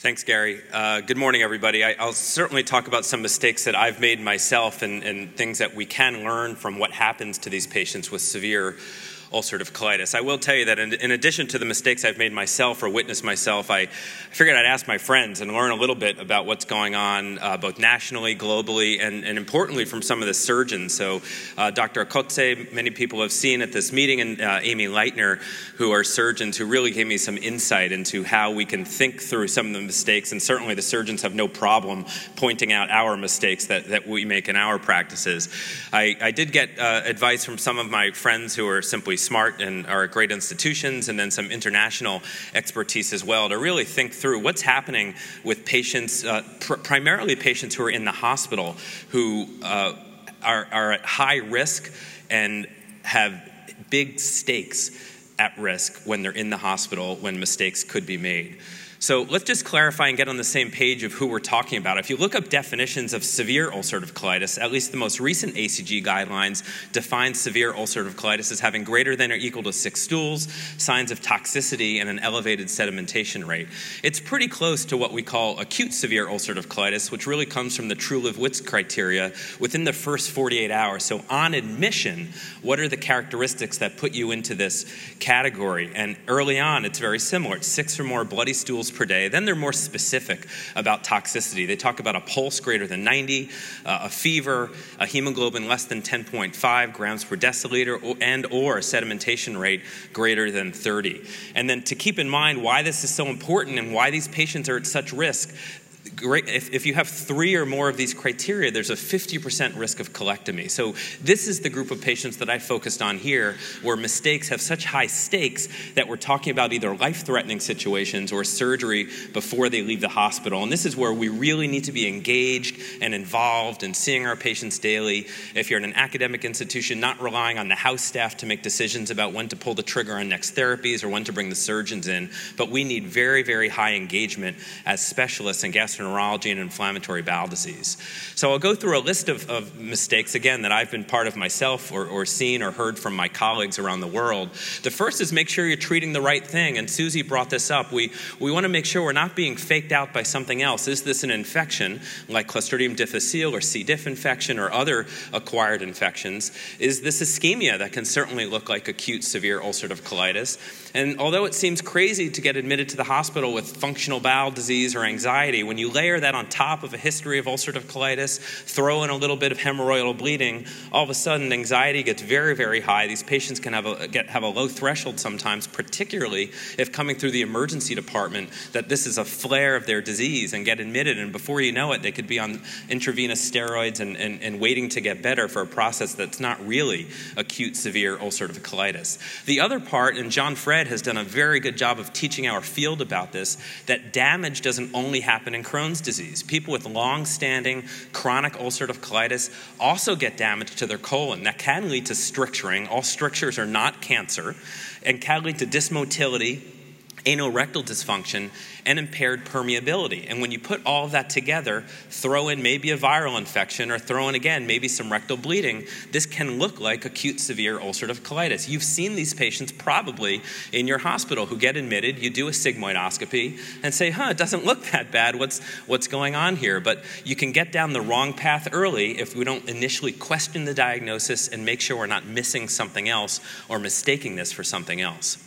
Thanks, Gary. Uh, good morning, everybody. I, will certainly talk about some mistakes that I've made myself and, and things that we can learn from what happens to these patients with severe ulcerative colitis. I will tell you that in, in, addition to the mistakes I've made myself or witnessed myself, I, figured I'd ask my friends and learn a little bit about what's going on uh, both nationally, globally, and, and, importantly from some of the surgeons. So, uh, Dr. Okotie, many people have seen at this meeting, and uh, Amy Lightner, who are surgeons who really gave me some insight into how we can think through some of the mistakes. And certainly the surgeons have no problem pointing out our mistakes that, that we make in our practices. I, I did get uh, advice from some of my friends who are simply smart and are at great institutions, and then some international expertise as well to really think through what's happening with patients, uh, pr- primarily patients who are in the hospital who uh, are, are at high risk and have big stakes at risk when they're in the hospital when mistakes could be made. So let's just clarify and get on the same page of who we're talking about. If you look up definitions of severe ulcerative colitis, at least the most recent ACG guidelines define severe ulcerative colitis as having greater than or equal to six stools, signs of toxicity, and an elevated sedimentation rate. It's pretty close to what we call acute severe ulcerative colitis, which really comes from the Truelove-Witts criteria within the first 48 hours. So on admission, what are the characteristics that put you into this category? And early on, it's very similar. It's six or more bloody stools per day. Then they're more specific about toxicity. They talk about a pulse greater than 90, uh, a fever, a hemoglobin less than 10.5 grams per deciliter, and or a sedimentation rate greater than 30. And then to keep in mind why this is so important and why these patients are at such risk, if, if you have three or more of these criteria, there's a 50% risk of colectomy. So, this is the group of patients that I focused on here, where mistakes have such high stakes that we're talking about either life threatening situations or surgery before they leave the hospital. And this is where we really need to be engaged and involved and seeing our patients daily. If you're in an academic institution, not relying on the house staff to make decisions about when to pull the trigger on next therapies or when to bring the surgeons in, but we need very, very high engagement as specialists in gastroenterology gastroenterology and inflammatory bowel disease. So I'll go through a list of, of mistakes, again, that I've been part of myself or, or seen or heard from my colleagues around the world. The first is make sure you're treating the right thing. And Susie brought this up. We, we want to make sure we're not being faked out by something else. Is this an infection like Clostridium difficile or C. diff infection or other acquired infections? Is this ischemia that can certainly look like acute severe ulcerative colitis? And although it seems crazy to get admitted to the hospital with functional bowel disease or anxiety, when you layer that on top of a history of ulcerative colitis, throw in a little bit of hemorrhoidal bleeding, all of a sudden anxiety gets very, very high. These patients can have a, get, have a low threshold sometimes, particularly if coming through the emergency department, that this is a flare of their disease and get admitted. And before you know it, they could be on intravenous steroids and, and, and waiting to get better for a process that's not really acute severe ulcerative colitis. The other part, and Jean-Fred Fred has done a very good job of teaching our field about this that damage doesn't only happen in Crohn's disease. People with long standing chronic ulcerative colitis also get damage to their colon. That can lead to stricturing. All strictures are not cancer and can lead to dysmotility anorectal dysfunction, and impaired permeability. And when you put all of that together, throw in maybe a viral infection or throw in again maybe some rectal bleeding, this can look like acute severe ulcerative colitis. You've seen these patients probably in your hospital who get admitted, you do a sigmoidoscopy and say, huh, it doesn't look that bad. What's, what's going on here? But you can get down the wrong path early if we don't initially question the diagnosis and make sure we're not missing something else or mistaking this for something else.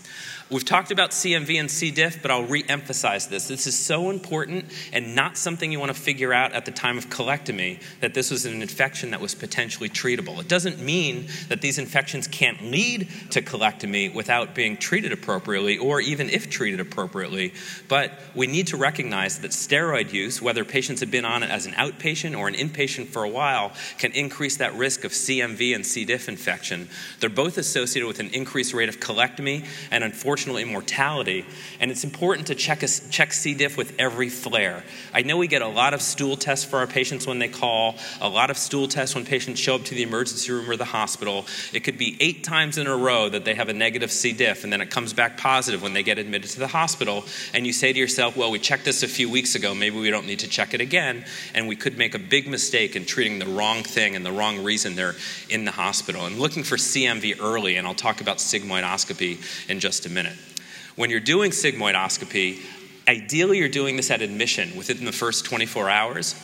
We've talked about CMV and C. diff, but I'll re emphasize this. This is so important and not something you want to figure out at the time of colectomy that this was an infection that was potentially treatable. It doesn't mean that these infections can't lead to colectomy without being treated appropriately or even if treated appropriately, but we need to recognize that steroid use, whether patients have been on it as an outpatient or an inpatient for a while, can increase that risk of CMV and C. diff infection. They're both associated with an increased rate of colectomy and unfortunately unfortunately mortality. And it's important to check, a, check C. diff with every flare. I know we get a lot of stool tests for our patients when they call, a lot of stool tests when patients show up to the emergency room or the hospital. It could be eight times in a row that they have a negative C. diff, and then it comes back positive when they get admitted to the hospital. And you say to yourself, well, we checked this a few weeks ago, maybe we don't need to check it again. And we could make a big mistake in treating the wrong thing and the wrong reason they're in the hospital. And looking for CMV early, and I'll talk about sigmoidoscopy in just a minute. When you're doing sigmoidoscopy, Ideally, you're doing this at admission within the first 24 hours.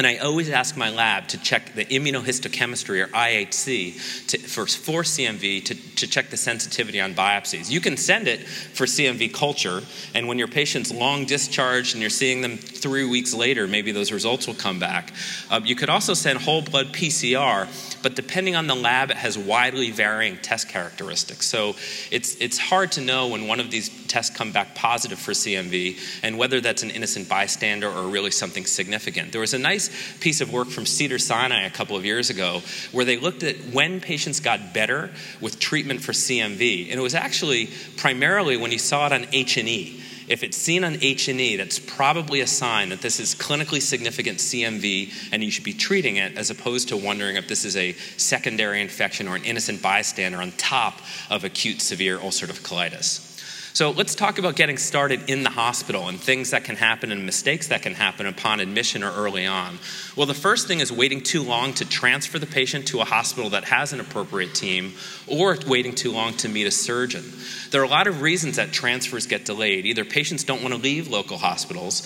And I always ask my lab to check the immunohistochemistry or IHC to, for, for CMV to, to check the sensitivity on biopsies. You can send it for CMV culture, and when your patient's long discharged and you're seeing them three weeks later, maybe those results will come back. Uh, you could also send whole blood PCR, but depending on the lab, it has widely varying test characteristics. So it's, it's hard to know when one of these tests come back positive for CMV and whether that's an innocent bystander or really something significant. There was a nice piece of work from Cedar Sinai a couple of years ago where they looked at when patients got better with treatment for CMV. And it was actually primarily when you saw it on H&E. If it's seen on H&E, that's probably a sign that this is clinically significant CMV and you should be treating it as opposed to wondering if this is a secondary infection or an innocent bystander on top of acute severe ulcerative colitis. So let's talk about getting started in the hospital and things that can happen and mistakes that can happen upon admission or early on. Well, the first thing is waiting too long to transfer the patient to a hospital that has an appropriate team or waiting too long to meet a surgeon. There are a lot of reasons that transfers get delayed. Either patients don't want to leave local hospitals,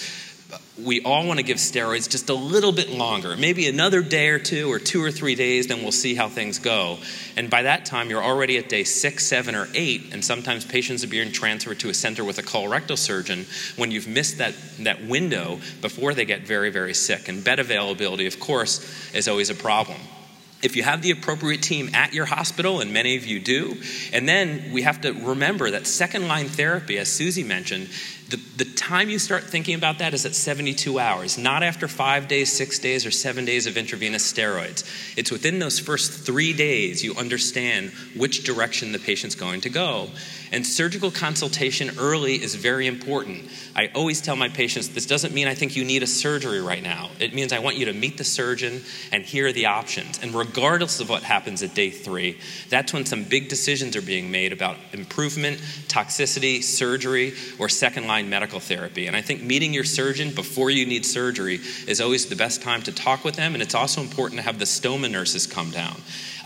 we all want to give steroids just a little bit longer, maybe another day or two, or two or three days, then we'll see how things go. And by that time, you're already at day six, seven, or eight, and sometimes patients are being transferred to a center with a colorectal surgeon when you've missed that, that window before they get very, very sick. And bed availability, of course, is always a problem if you have the appropriate team at your hospital, and many of you do, and then we have to remember that second line therapy, as Susie mentioned, the, the time you start thinking about that is at 72 hours, not after five days, six days, or seven days of intravenous steroids. It's within those first three days you understand which direction the patient's going to go. And surgical consultation early is very important. I always tell my patients this doesn't mean I think you need a surgery right now. It means I want you to meet the surgeon and hear the options. And regardless of what happens at day three, that's when some big decisions are being made about improvement, toxicity, surgery, or second line medical therapy. And I think meeting your surgeon before you need surgery is always the best time to talk with them. And it's also important to have the stoma nurses come down.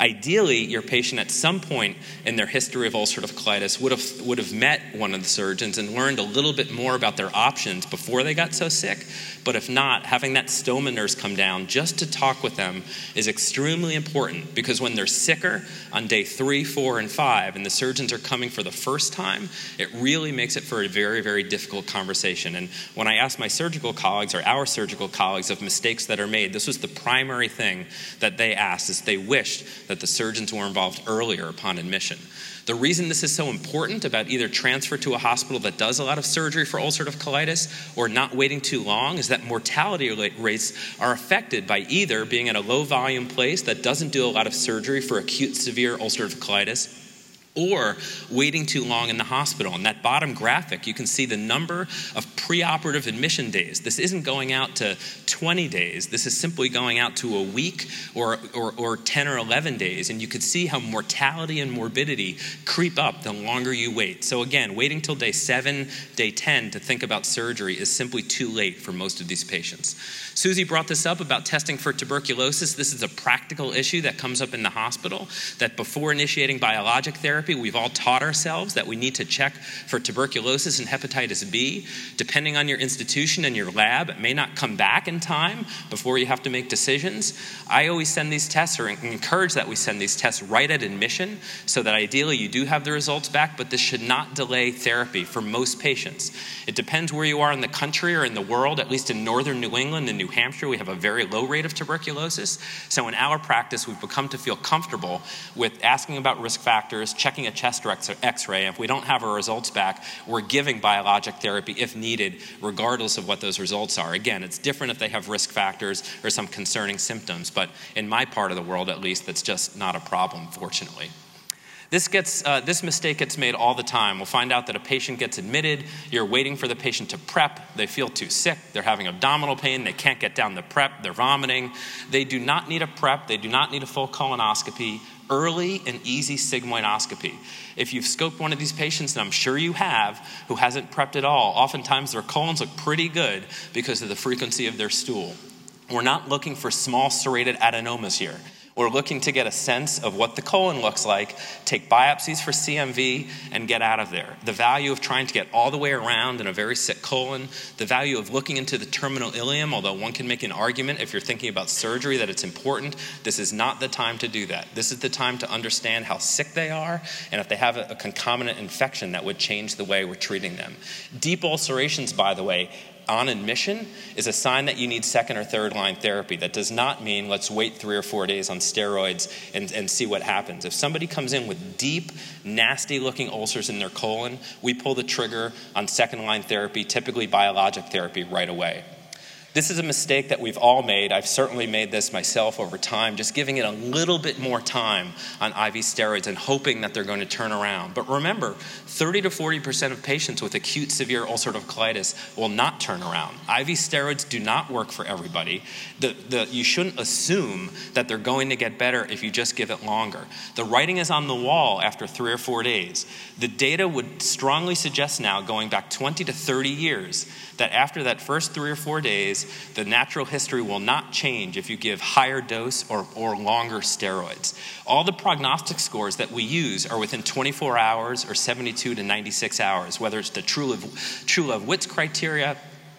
Ideally, your patient at some point in their history of ulcerative colitis would have, would have met one of the surgeons and learned a little bit more about their options before they got so sick. But if not, having that stoma nurse come down just to talk with them is extremely important because when they're sicker on day three, four, and five, and the surgeons are coming for the first time, it really makes it for a very, very difficult conversation. And when I ask my surgical colleagues or our surgical colleagues of mistakes that are made, this was the primary thing that they asked is they wished that the surgeons were involved earlier upon admission. The reason this is so important about either transfer to a hospital that does a lot of surgery for ulcerative colitis or not waiting too long is that mortality rates are affected by either being at a low volume place that doesn't do a lot of surgery for acute severe ulcerative colitis or waiting too long in the hospital. In that bottom graphic, you can see the number of preoperative admission days. This isn't going out to 20 days, this is simply going out to a week or, or, or 10 or 11 days. And you can see how mortality and morbidity creep up the longer you wait. So, again, waiting till day 7, day 10 to think about surgery is simply too late for most of these patients. Susie brought this up about testing for tuberculosis. This is a practical issue that comes up in the hospital that before initiating biologic therapy, we've all taught ourselves that we need to check for tuberculosis and hepatitis B. Depending on your institution and your lab, it may not come back in time before you have to make decisions. I always send these tests or encourage that we send these tests right at admission so that ideally you do have the results back, but this should not delay therapy for most patients. It depends where you are in the country or in the world, at least in northern New England and New Hampshire, we have a very low rate of tuberculosis. So in our practice, we've become to feel comfortable with asking about risk factors, checking a chest x ray. If we don't have our results back, we're giving biologic therapy if needed, regardless of what those results are. Again, it's different if they have risk factors or some concerning symptoms, but in my part of the world at least, that's just not a problem, fortunately. This, gets, uh, this mistake gets made all the time. We'll find out that a patient gets admitted, you're waiting for the patient to prep, they feel too sick, they're having abdominal pain, they can't get down the prep, they're vomiting. They do not need a prep, they do not need a full colonoscopy. Early and easy sigmoidoscopy. If you've scoped one of these patients, and I'm sure you have, who hasn't prepped at all, oftentimes their colons look pretty good because of the frequency of their stool. We're not looking for small serrated adenomas here. We're looking to get a sense of what the colon looks like, take biopsies for CMV, and get out of there. The value of trying to get all the way around in a very sick colon, the value of looking into the terminal ileum, although one can make an argument if you're thinking about surgery that it's important, this is not the time to do that. This is the time to understand how sick they are and if they have a, a concomitant infection that would change the way we're treating them. Deep ulcerations, by the way, on admission is a sign that you need second or third line therapy. That does not mean let's wait three or four days on steroids and, and see what happens. If somebody comes in with deep, nasty looking ulcers in their colon, we pull the trigger on second line therapy, typically biologic therapy, right away. This is a mistake that we've all made. I've certainly made this myself over time, just giving it a little bit more time on IV steroids and hoping that they're going to turn around. But remember, 30 to 40% of patients with acute severe ulcerative colitis will not turn around. IV steroids do not work for everybody. The, the, you shouldn't assume that they're going to get better if you just give it longer. The writing is on the wall after three or four days. The data would strongly suggest now, going back 20 to 30 years, that after that first three or four days, the natural history will not change if you give higher dose or, or longer steroids. All the prognostic scores that we use are within 24 hours or 72 to 96 hours, whether it's the Truelove, True Love Witz criteria,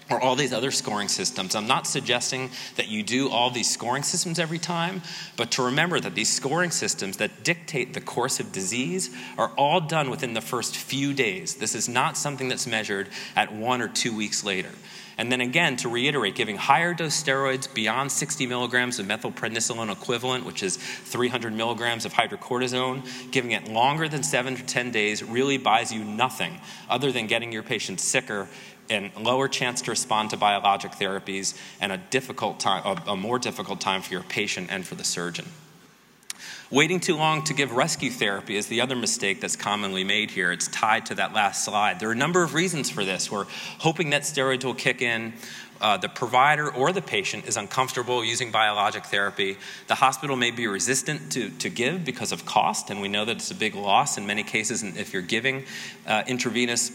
or all these other scoring systems. I'm not suggesting that you do all these scoring systems every time, but to remember that these scoring systems that dictate the course of disease are all done within the first few days. This is not something that's measured at one or two weeks later. And then again, to reiterate, giving higher dose steroids beyond 60 milligrams of methylprednisolone equivalent, which is 300 milligrams of hydrocortisone, giving it longer than seven to 10 days really buys you nothing other than getting your patient sicker and lower chance to respond to biologic therapies and a difficult time, a, a more difficult time for your patient and for the surgeon. Waiting too long to give rescue therapy is the other mistake that's commonly made here. It's tied to that last slide. There are a number of reasons for this. We're hoping that steroids will kick in. Uh, the provider or the patient is uncomfortable using biologic therapy. The hospital may be resistant to, to give because of cost, and we know that it's a big loss in many cases if you're giving uh, intravenous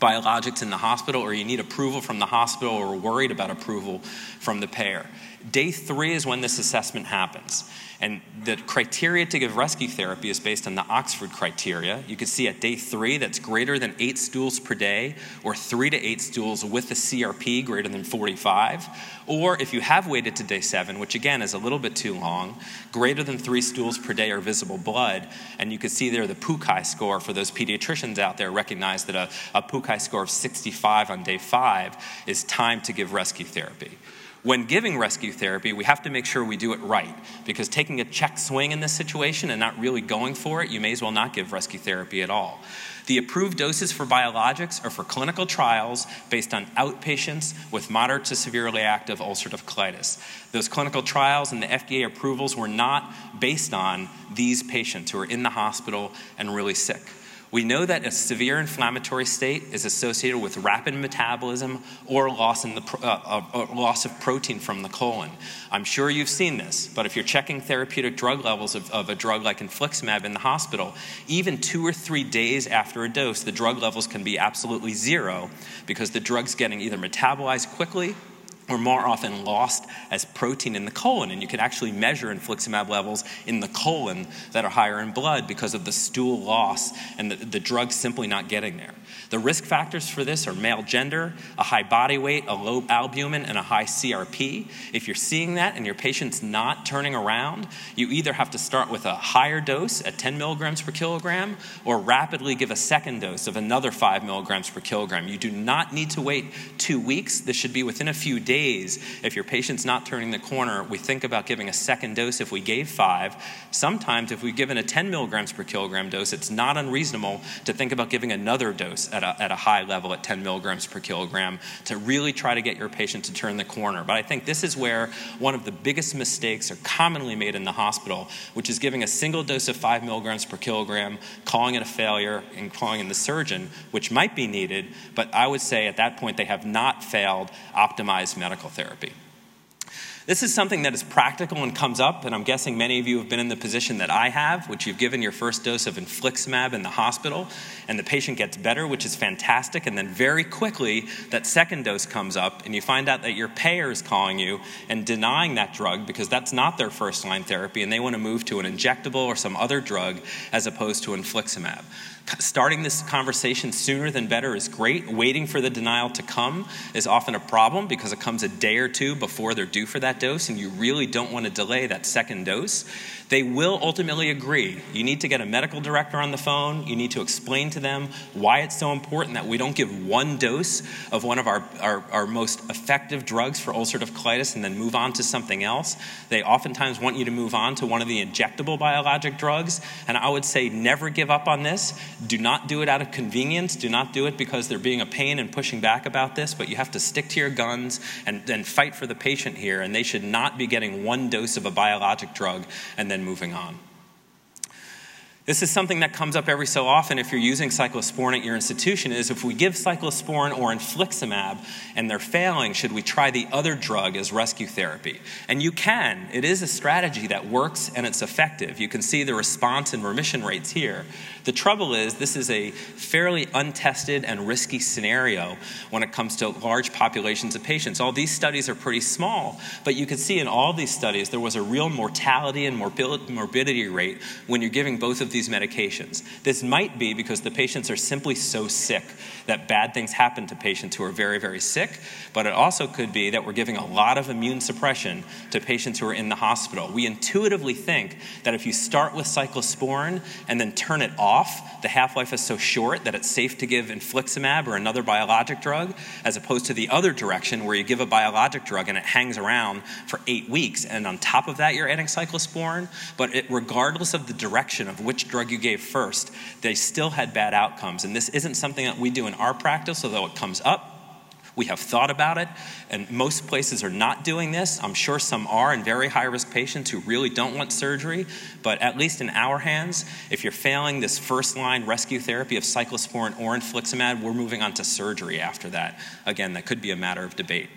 biologics in the hospital or you need approval from the hospital or worried about approval from the payer. Day three is when this assessment happens. And the criteria to give rescue therapy is based on the Oxford criteria. You can see at day three that's greater than eight stools per day, or three to eight stools with a CRP greater than 45. Or if you have waited to day seven, which again is a little bit too long, greater than three stools per day or visible blood. And you can see there the PUCAI score for those pediatricians out there recognize that a, a PUCAI score of 65 on day five is time to give rescue therapy. When giving rescue therapy, we have to make sure we do it right because taking a check swing in this situation and not really going for it, you may as well not give rescue therapy at all. The approved doses for biologics are for clinical trials based on outpatients with moderate to severely active ulcerative colitis. Those clinical trials and the FDA approvals were not based on these patients who are in the hospital and really sick. We know that a severe inflammatory state is associated with rapid metabolism or loss, in the, uh, uh, uh, loss of protein from the colon. I'm sure you've seen this, but if you're checking therapeutic drug levels of, of a drug like infliximab in the hospital, even two or three days after a dose, the drug levels can be absolutely zero because the drug's getting either metabolized quickly or more often lost as protein in the colon. And you can actually measure infliximab levels in the colon that are higher in blood because of the stool loss and the, the drug simply not getting there. The risk factors for this are male gender, a high body weight, a low albumin, and a high CRP. If you're seeing that and your patient's not turning around, you either have to start with a higher dose at 10 milligrams per kilogram or rapidly give a second dose of another 5 milligrams per kilogram. You do not need to wait two weeks. This should be within a few days. If your patient's not turning the corner, we think about giving a second dose if we gave five. Sometimes, if we've given a 10 milligrams per kilogram dose, it's not unreasonable to think about giving another dose at a, at a high level at 10 milligrams per kilogram to really try to get your patient to turn the corner. But I think this is where one of the biggest mistakes are commonly made in the hospital, which is giving a single dose of 5 milligrams per kilogram, calling it a failure, and calling in the surgeon, which might be needed, but I would say at that point they have not failed optimized medical therapy. This is something that is practical and comes up, and I'm guessing many of you have been in the position that I have, which you've given your first dose of infliximab in the hospital, and the patient gets better, which is fantastic, and then very quickly that second dose comes up, and you find out that your payer is calling you and denying that drug because that's not their first line therapy, and they want to move to an injectable or some other drug as opposed to infliximab starting this conversation sooner than better is great. Waiting for the denial to come is often a problem because it comes a day or two before they're due for that dose, and you really don't want to delay that second dose. They will ultimately agree. You need to get a medical director on the phone. You need to explain to them why it's so important that we don't give one dose of one of our, our, our most effective drugs for ulcerative colitis and then move on to something else. They oftentimes want you to move on to one of the injectable biologic drugs, and I would say never give up on this do not do it out of convenience. Do not do it because they're being a pain and pushing back about this, but you have to stick to your guns and, and fight for the patient here. And they should not be getting one dose of a biologic drug and then moving on. This is something that comes up every so often if you're using cyclosporin at your institution is if we give cyclosporin or infliximab and they're failing, should we try the other drug as rescue therapy? And you can. It is a strategy that works and it's effective. You can see the response and remission rates here. The trouble is, this is a fairly untested and risky scenario when it comes to large populations of patients. All these studies are pretty small, but you can see in all these studies there was a real mortality and morbidity rate when you're giving both of these medications. This might be because the patients are simply so sick that bad things happen to patients who are very, very sick, but it also could be that we're giving a lot of immune suppression to patients who are in the hospital. We intuitively think that if you start with cyclosporin and then turn it off, the half life is so short that it's safe to give infliximab or another biologic drug, as opposed to the other direction where you give a biologic drug and it hangs around for eight weeks. And on top of that, you're adding cyclosporin. But it, regardless of the direction of which drug you gave first, they still had bad outcomes. And this isn't something that we do in our practice, although it comes up. We have thought about it, and most places are not doing this. I'm sure some are in very high risk patients who really don't want surgery, but at least in our hands, if you're failing this first line rescue therapy of cyclosporin or infliximab, we're moving on to surgery after that. Again, that could be a matter of debate.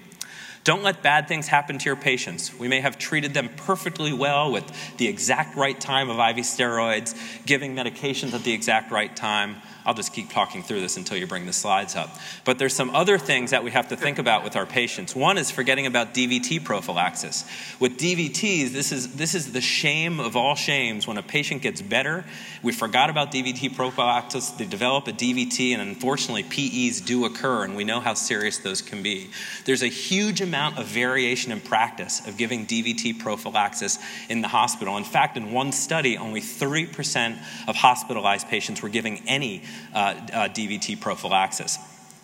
Don't let bad things happen to your patients. We may have treated them perfectly well with the exact right time of IV steroids, giving medications at the exact right time. I'll just keep talking through this until you bring the slides up. But there's some other things that we have to think about with our patients. One is forgetting about DVT prophylaxis. With DVTs, this is, this is the shame of all shames. When a patient gets better, we forgot about DVT prophylaxis, they develop a DVT, and unfortunately, PEs do occur, and we know how serious those can be. There's a huge amount of variation in practice of giving DVT prophylaxis in the hospital. In fact, in one study, only 3% of hospitalized patients were giving any Uh, uh, DVT prophylaxis.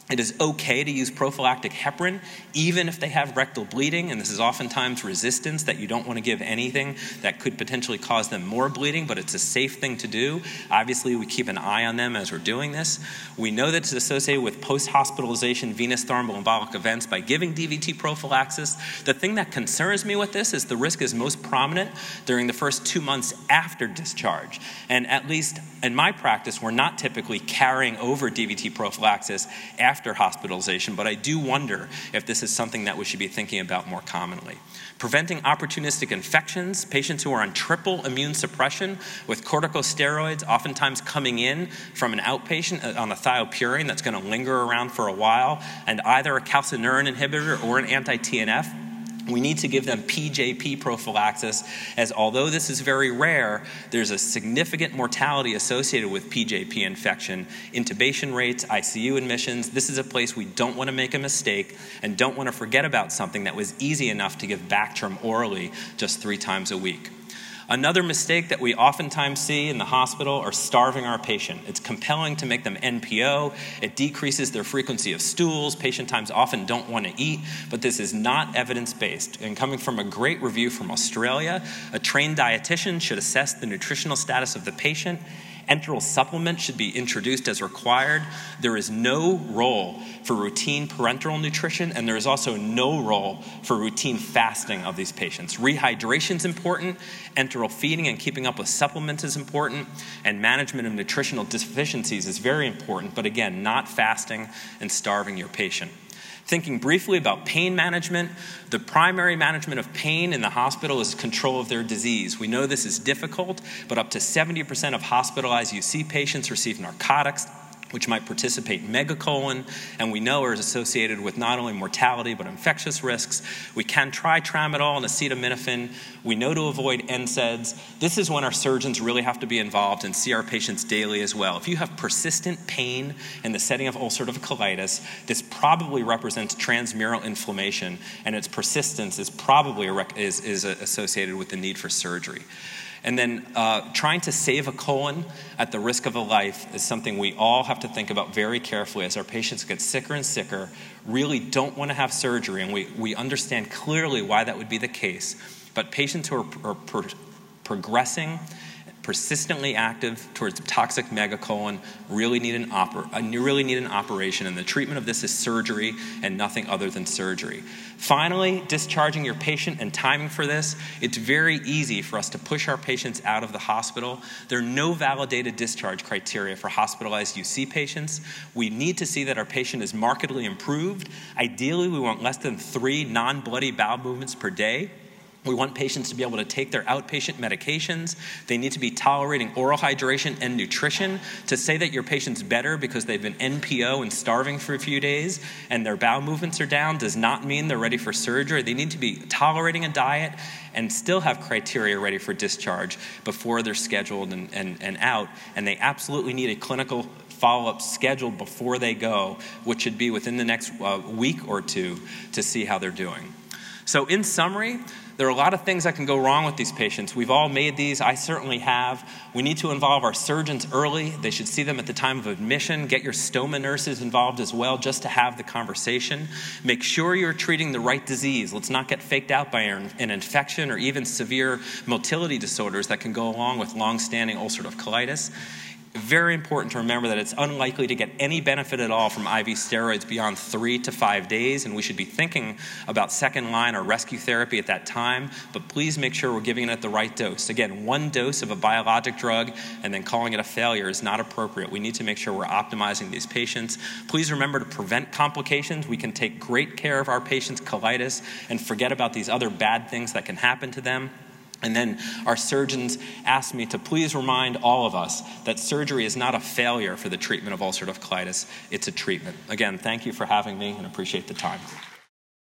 It is okay to use prophylactic heparin even if they have rectal bleeding, and this is oftentimes resistance that you don't want to give anything that could potentially cause them more bleeding, but it's a safe thing to do. Obviously, we keep an eye on them as we're doing this. We know that it's associated with post hospitalization venous thromboembolic events by giving DVT prophylaxis. The thing that concerns me with this is the risk is most prominent during the first two months after discharge. And at least in my practice, we're not typically carrying over DVT prophylaxis after after hospitalization, but I do wonder if this is something that we should be thinking about more commonly. Preventing opportunistic infections, patients who are on triple immune suppression with corticosteroids, oftentimes coming in from an outpatient uh, on a thiopurine that's going to linger around for a while, and either a calcineurin inhibitor or an anti TNF we need to give them PJP prophylaxis, as although this is very rare, there's a significant mortality associated with PJP infection, intubation rates, ICU admissions. This is a place we don't want to make a mistake and don't want to forget about something that was easy enough to give Bactrim orally just three times a week. Another mistake that we oftentimes see in the hospital are starving our patient. It's compelling to make them NPO. It decreases their frequency of stools. Patient times often don't want to eat, but this is not evidence based. And coming from a great review from Australia, a trained dietitian should assess the nutritional status of the patient Enteral supplement should be introduced as required. There is no role for routine parenteral nutrition, and there is also no role for routine fasting of these patients. Rehydration is important, enteral feeding and keeping up with supplements is important, and management of nutritional deficiencies is very important, but again, not fasting and starving your patient. Thinking briefly about pain management, the primary management of pain in the hospital is control of their disease. We know this is difficult, but up to 70% of hospitalized UC patients receive narcotics, which might participate in megacolon, and we know are associated with not only mortality but infectious risks. We can try tramadol and acetaminophen. We know to avoid NSAIDs. This is when our surgeons really have to be involved and see our patients daily as well. If you have persistent pain in the setting of ulcerative colitis, this probably represents transmural inflammation, and its persistence is probably is, is associated with the need for surgery. And then uh, trying to save a colon at the risk of a life is something we all have to think about very carefully as our patients get sicker and sicker, really don't want to have surgery, and we, we understand clearly why that would be the case. But patients who are, are pro- progressing persistently active towards toxic megacolon really need an oper- uh, really need an operation and the treatment of this is surgery and nothing other than surgery. Finally discharging your patient and timing for this it's very easy for us to push our patients out of the hospital. There are no validated discharge criteria for hospitalized uc patients. We need to see that our patient is markedly improved. Ideally we want less than three non-bloody bowel movements per day we want patients to be able to take their outpatient medications. They need to be tolerating oral hydration and nutrition. To say that your patient's better because they've been NPO and starving for a few days and their bowel movements are down does not mean they're ready for surgery. They need to be tolerating a diet and still have criteria ready for discharge before they're scheduled and, and, and out. And they absolutely need a clinical follow up scheduled before they go, which should be within the next uh, week or two to see how they're doing. So, in summary, there are a lot of things that can go wrong with these patients. We've all made these, I certainly have. We need to involve our surgeons early. They should see them at the time of admission. Get your stoma nurses involved as well just to have the conversation. Make sure you're treating the right disease. Let's not get faked out by an infection or even severe motility disorders that can go along with long standing ulcerative colitis very important to remember that it's unlikely to get any benefit at all from IV steroids beyond three to five days, and we should be thinking about second line or rescue therapy at that time. But please make sure we're giving it at the right dose. Again, one dose of a biologic drug and then calling it a failure is not appropriate. We need to make sure we're optimizing these patients. Please remember to prevent complications. We can take great care of our patients' colitis and forget about these other bad things that can happen to them. And then our surgeons asked me to please remind all of us that surgery is not a failure for the treatment of ulcerative colitis, it's a treatment. Again, thank you for having me and appreciate the time.